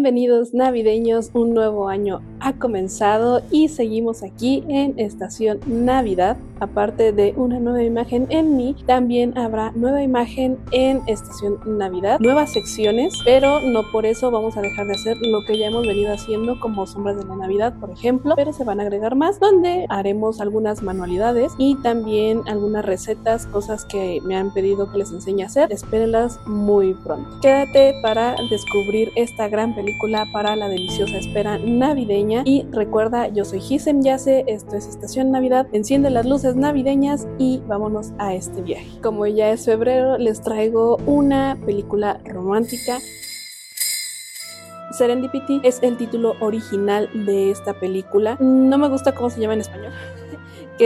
Bienvenidos navideños, un nuevo año ha comenzado y seguimos aquí en Estación Navidad. Aparte de una nueva imagen en mí, también habrá nueva imagen en Estación Navidad, nuevas secciones, pero no por eso vamos a dejar de hacer lo que ya hemos venido haciendo como sombras de la Navidad, por ejemplo, pero se van a agregar más donde haremos algunas manualidades y también algunas recetas, cosas que me han pedido que les enseñe a hacer. Espérenlas muy pronto. Quédate para descubrir esta gran película para la deliciosa espera navideña y recuerda, yo soy Gisem Yase, esto es Estación Navidad, enciende las luces navideñas y vámonos a este viaje. Como ya es febrero, les traigo una película romántica Serendipity es el título original de esta película. No me gusta cómo se llama en español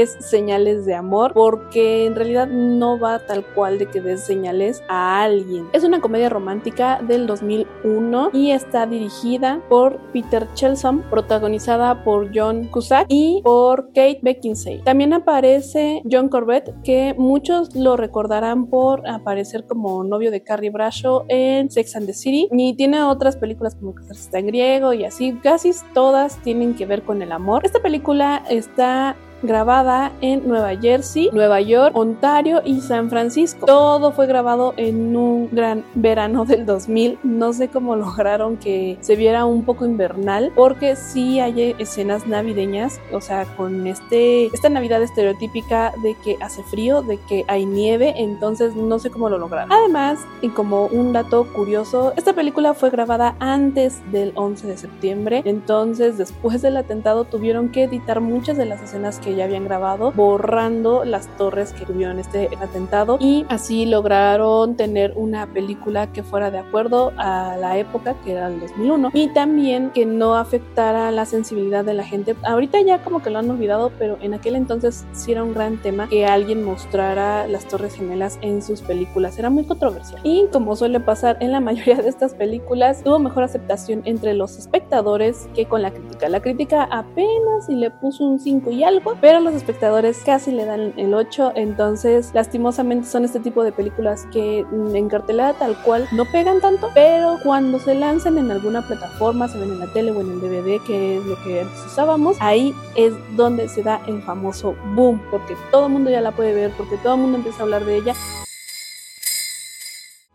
es señales de amor, porque en realidad no va tal cual de que des señales a alguien. Es una comedia romántica del 2001 y está dirigida por Peter Chelsom, protagonizada por John Cusack y por Kate Beckinsale. También aparece John Corbett, que muchos lo recordarán por aparecer como novio de Carrie Bradshaw en Sex and the City y tiene otras películas como está en griego y así, casi todas tienen que ver con el amor. Esta película está grabada en Nueva Jersey, Nueva York, Ontario y San Francisco. Todo fue grabado en un gran verano del 2000. No sé cómo lograron que se viera un poco invernal, porque sí hay escenas navideñas, o sea, con este esta Navidad estereotípica de que hace frío, de que hay nieve, entonces no sé cómo lo lograron. Además, y como un dato curioso, esta película fue grabada antes del 11 de septiembre, entonces después del atentado tuvieron que editar muchas de las escenas que ya habían grabado, borrando las torres que tuvieron este atentado y así lograron tener una película que fuera de acuerdo a la época que era el 2001 y también que no afectara la sensibilidad de la gente. Ahorita ya como que lo han olvidado, pero en aquel entonces sí era un gran tema que alguien mostrara las torres gemelas en sus películas. Era muy controversial. Y como suele pasar en la mayoría de estas películas, tuvo mejor aceptación entre los espectadores que con la crítica. La crítica apenas y le puso un 5 y algo, pero los espectadores casi le dan el 8, entonces lastimosamente son este tipo de películas que mm, en cartelera tal cual no pegan tanto, pero cuando se lanzan en alguna plataforma, se ven en la tele o en el DVD, que es lo que antes usábamos, ahí es donde se da el famoso boom, porque todo el mundo ya la puede ver, porque todo el mundo empieza a hablar de ella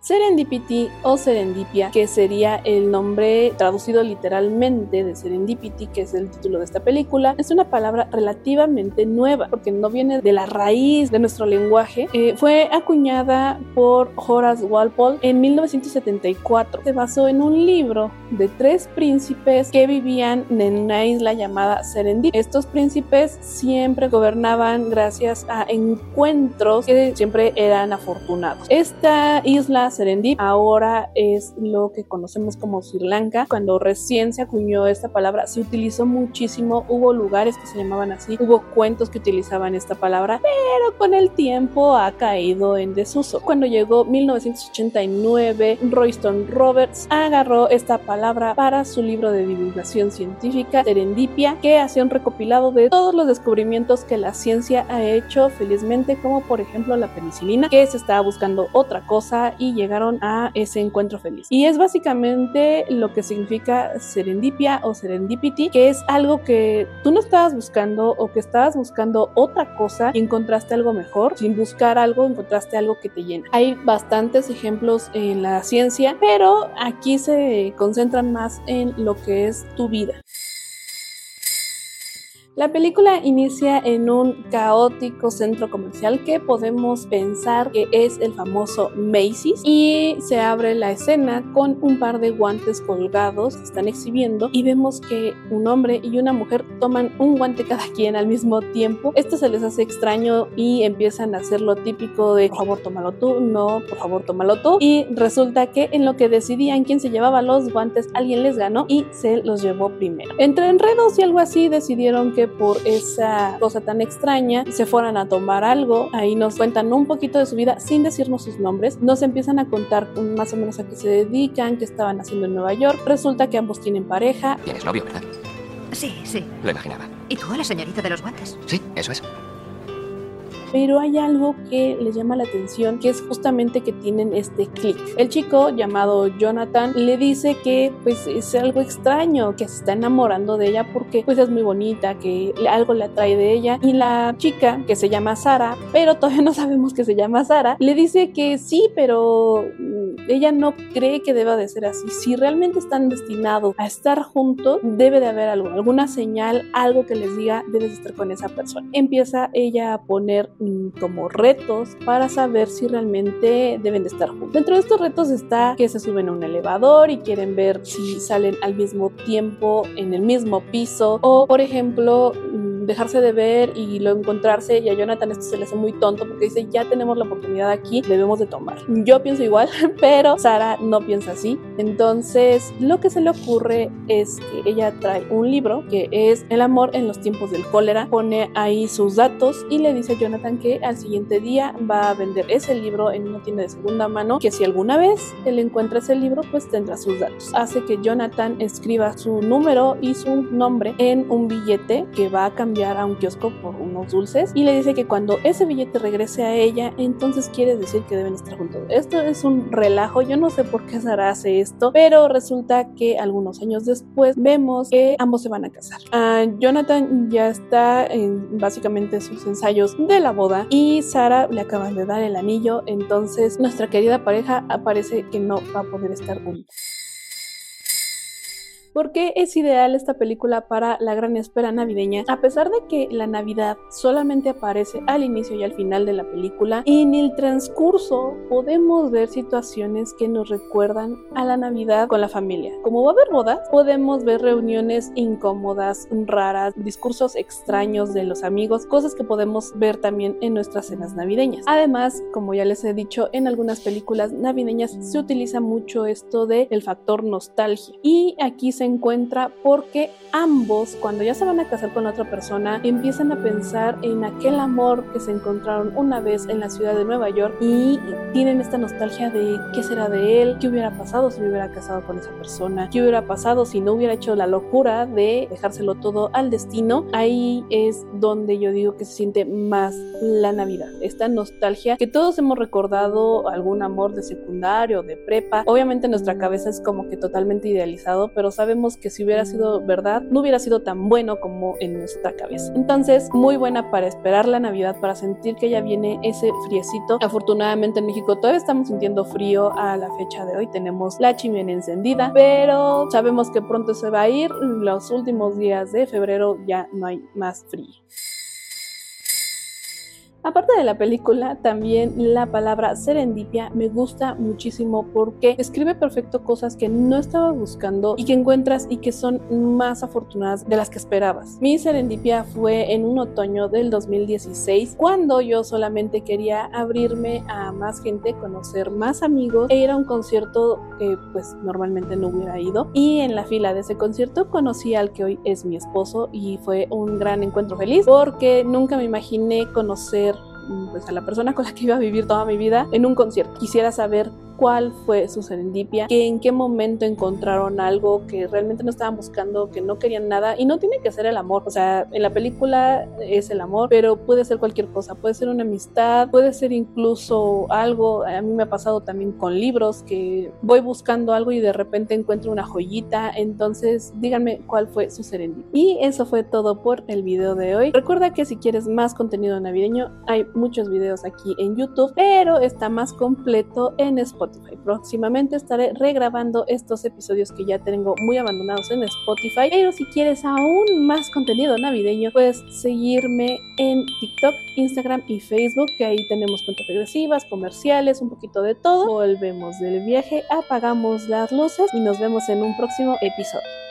Serendipity o Serendipia, que sería el nombre traducido literalmente de Serendipity, que es el título de esta película, es una palabra relativamente nueva, porque no viene de la raíz de nuestro lenguaje. Eh, fue acuñada por Horace Walpole en 1974. Se basó en un libro de tres príncipes que vivían en una isla llamada Serendip. Estos príncipes siempre gobernaban gracias a encuentros que siempre eran afortunados. Esta isla Serendip ahora es lo que conocemos como Sri Lanka. Cuando recién se acuñó esta palabra, se utilizó muchísimo. Hubo lugares que se llamaban así, hubo cuentos que utilizaban esta palabra, pero con el tiempo ha caído en desuso. Cuando llegó 1989, Royston Roberts agarró esta palabra para su libro de divulgación científica, Serendipia, que hacía un recopilado de todos los descubrimientos que la ciencia ha hecho felizmente, como por ejemplo la penicilina, que se estaba buscando otra cosa y llegó llegaron a ese encuentro feliz. Y es básicamente lo que significa serendipia o serendipity, que es algo que tú no estabas buscando o que estabas buscando otra cosa y encontraste algo mejor. Sin buscar algo, encontraste algo que te llena. Hay bastantes ejemplos en la ciencia, pero aquí se concentran más en lo que es tu vida. La película inicia en un caótico centro comercial que podemos pensar que es el famoso Macy's y se abre la escena con un par de guantes colgados que están exhibiendo y vemos que un hombre y una mujer toman un guante cada quien al mismo tiempo. Esto se les hace extraño y empiezan a hacer lo típico de por favor tómalo tú, no, por favor tómalo tú y resulta que en lo que decidían quién se llevaba los guantes alguien les ganó y se los llevó primero. Entre enredos y algo así decidieron que por esa cosa tan extraña se fueran a tomar algo. Ahí nos cuentan un poquito de su vida sin decirnos sus nombres. Nos empiezan a contar más o menos a qué se dedican, qué estaban haciendo en Nueva York. Resulta que ambos tienen pareja. Tienes novio, ¿verdad? Sí, sí. Lo imaginaba. ¿Y tú, la señorita de los guantes? Sí, eso es. Pero hay algo que les llama la atención, que es justamente que tienen este clic. El chico llamado Jonathan le dice que pues es algo extraño, que se está enamorando de ella porque pues es muy bonita, que algo le atrae de ella y la chica que se llama Sara, pero todavía no sabemos que se llama Sara, le dice que sí, pero ella no cree que deba de ser así. Si realmente están destinados a estar juntos, debe de haber algo, alguna señal, algo que les diga debes estar con esa persona. Empieza ella a poner mm, como retos para saber si realmente deben de estar juntos. Dentro de estos retos está que se suben a un elevador y quieren ver si salen al mismo tiempo en el mismo piso o por ejemplo dejarse de ver y luego encontrarse y a Jonathan esto se le hace muy tonto porque dice ya tenemos la oportunidad aquí, debemos de tomar. Yo pienso igual, pero Sara no piensa así. Entonces lo que se le ocurre es que ella trae un libro que es El amor en los tiempos del cólera, pone ahí sus datos y le dice a Jonathan que al siguiente día va a vender ese libro en una tienda de segunda mano, que si alguna vez él encuentra ese libro pues tendrá sus datos. Hace que Jonathan escriba su número y su nombre en un billete que va a cambiar a un kiosco por unos dulces y le dice que cuando ese billete regrese a ella, entonces quiere decir que deben estar juntos. Esto es un relajo, yo no sé por qué Sara hace esto, pero resulta que algunos años después vemos que ambos se van a casar. Ah, Jonathan ya está en básicamente sus ensayos de la boda y Sara le acaban de dar el anillo, entonces nuestra querida pareja aparece que no va a poder estar juntos. ¿Por qué es ideal esta película para la gran espera navideña? A pesar de que la Navidad solamente aparece al inicio y al final de la película, en el transcurso podemos ver situaciones que nos recuerdan a la Navidad con la familia. Como va a haber bodas, podemos ver reuniones incómodas, raras, discursos extraños de los amigos, cosas que podemos ver también en nuestras cenas navideñas. Además, como ya les he dicho, en algunas películas navideñas se utiliza mucho esto del el factor nostalgia. Y aquí se encuentra porque ambos, cuando ya se van a casar con otra persona, empiezan a pensar en aquel amor que se encontraron una vez en la ciudad de Nueva York y tienen esta nostalgia de qué será de él, qué hubiera pasado si me hubiera casado con esa persona, qué hubiera pasado si no hubiera hecho la locura de dejárselo todo al destino. Ahí es donde yo digo que se siente más la Navidad, esta nostalgia que todos hemos recordado algún amor de secundario, de prepa. Obviamente nuestra cabeza es como que totalmente idealizado, pero sabemos que si hubiera sido verdad, no hubiera sido tan bueno como en nuestra cabeza. Entonces, muy buena para esperar la Navidad, para sentir que ya viene ese friecito. Afortunadamente en México todavía estamos sintiendo frío a la fecha de hoy. Tenemos la chimenea encendida, pero sabemos que pronto se va a ir. Los últimos días de febrero ya no hay más frío. Aparte de la película, también la palabra serendipia me gusta muchísimo porque escribe perfecto cosas que no estaba buscando y que encuentras y que son más afortunadas de las que esperabas. Mi serendipia fue en un otoño del 2016 cuando yo solamente quería abrirme a más gente, conocer más amigos e ir a un concierto que pues normalmente no hubiera ido y en la fila de ese concierto conocí al que hoy es mi esposo y fue un gran encuentro feliz porque nunca me imaginé conocer pues a la persona con la que iba a vivir toda mi vida en un concierto. Quisiera saber cuál fue su serendipia, que en qué momento encontraron algo que realmente no estaban buscando, que no querían nada y no tiene que ser el amor, o sea, en la película es el amor, pero puede ser cualquier cosa, puede ser una amistad, puede ser incluso algo, a mí me ha pasado también con libros que voy buscando algo y de repente encuentro una joyita, entonces díganme cuál fue su serendipia. Y eso fue todo por el video de hoy. Recuerda que si quieres más contenido navideño, hay muchos videos aquí en YouTube, pero está más completo en Próximamente estaré regrabando estos episodios que ya tengo muy abandonados en Spotify. Pero si quieres aún más contenido navideño, puedes seguirme en TikTok, Instagram y Facebook, que ahí tenemos cuentas regresivas, comerciales, un poquito de todo. Volvemos del viaje, apagamos las luces y nos vemos en un próximo episodio.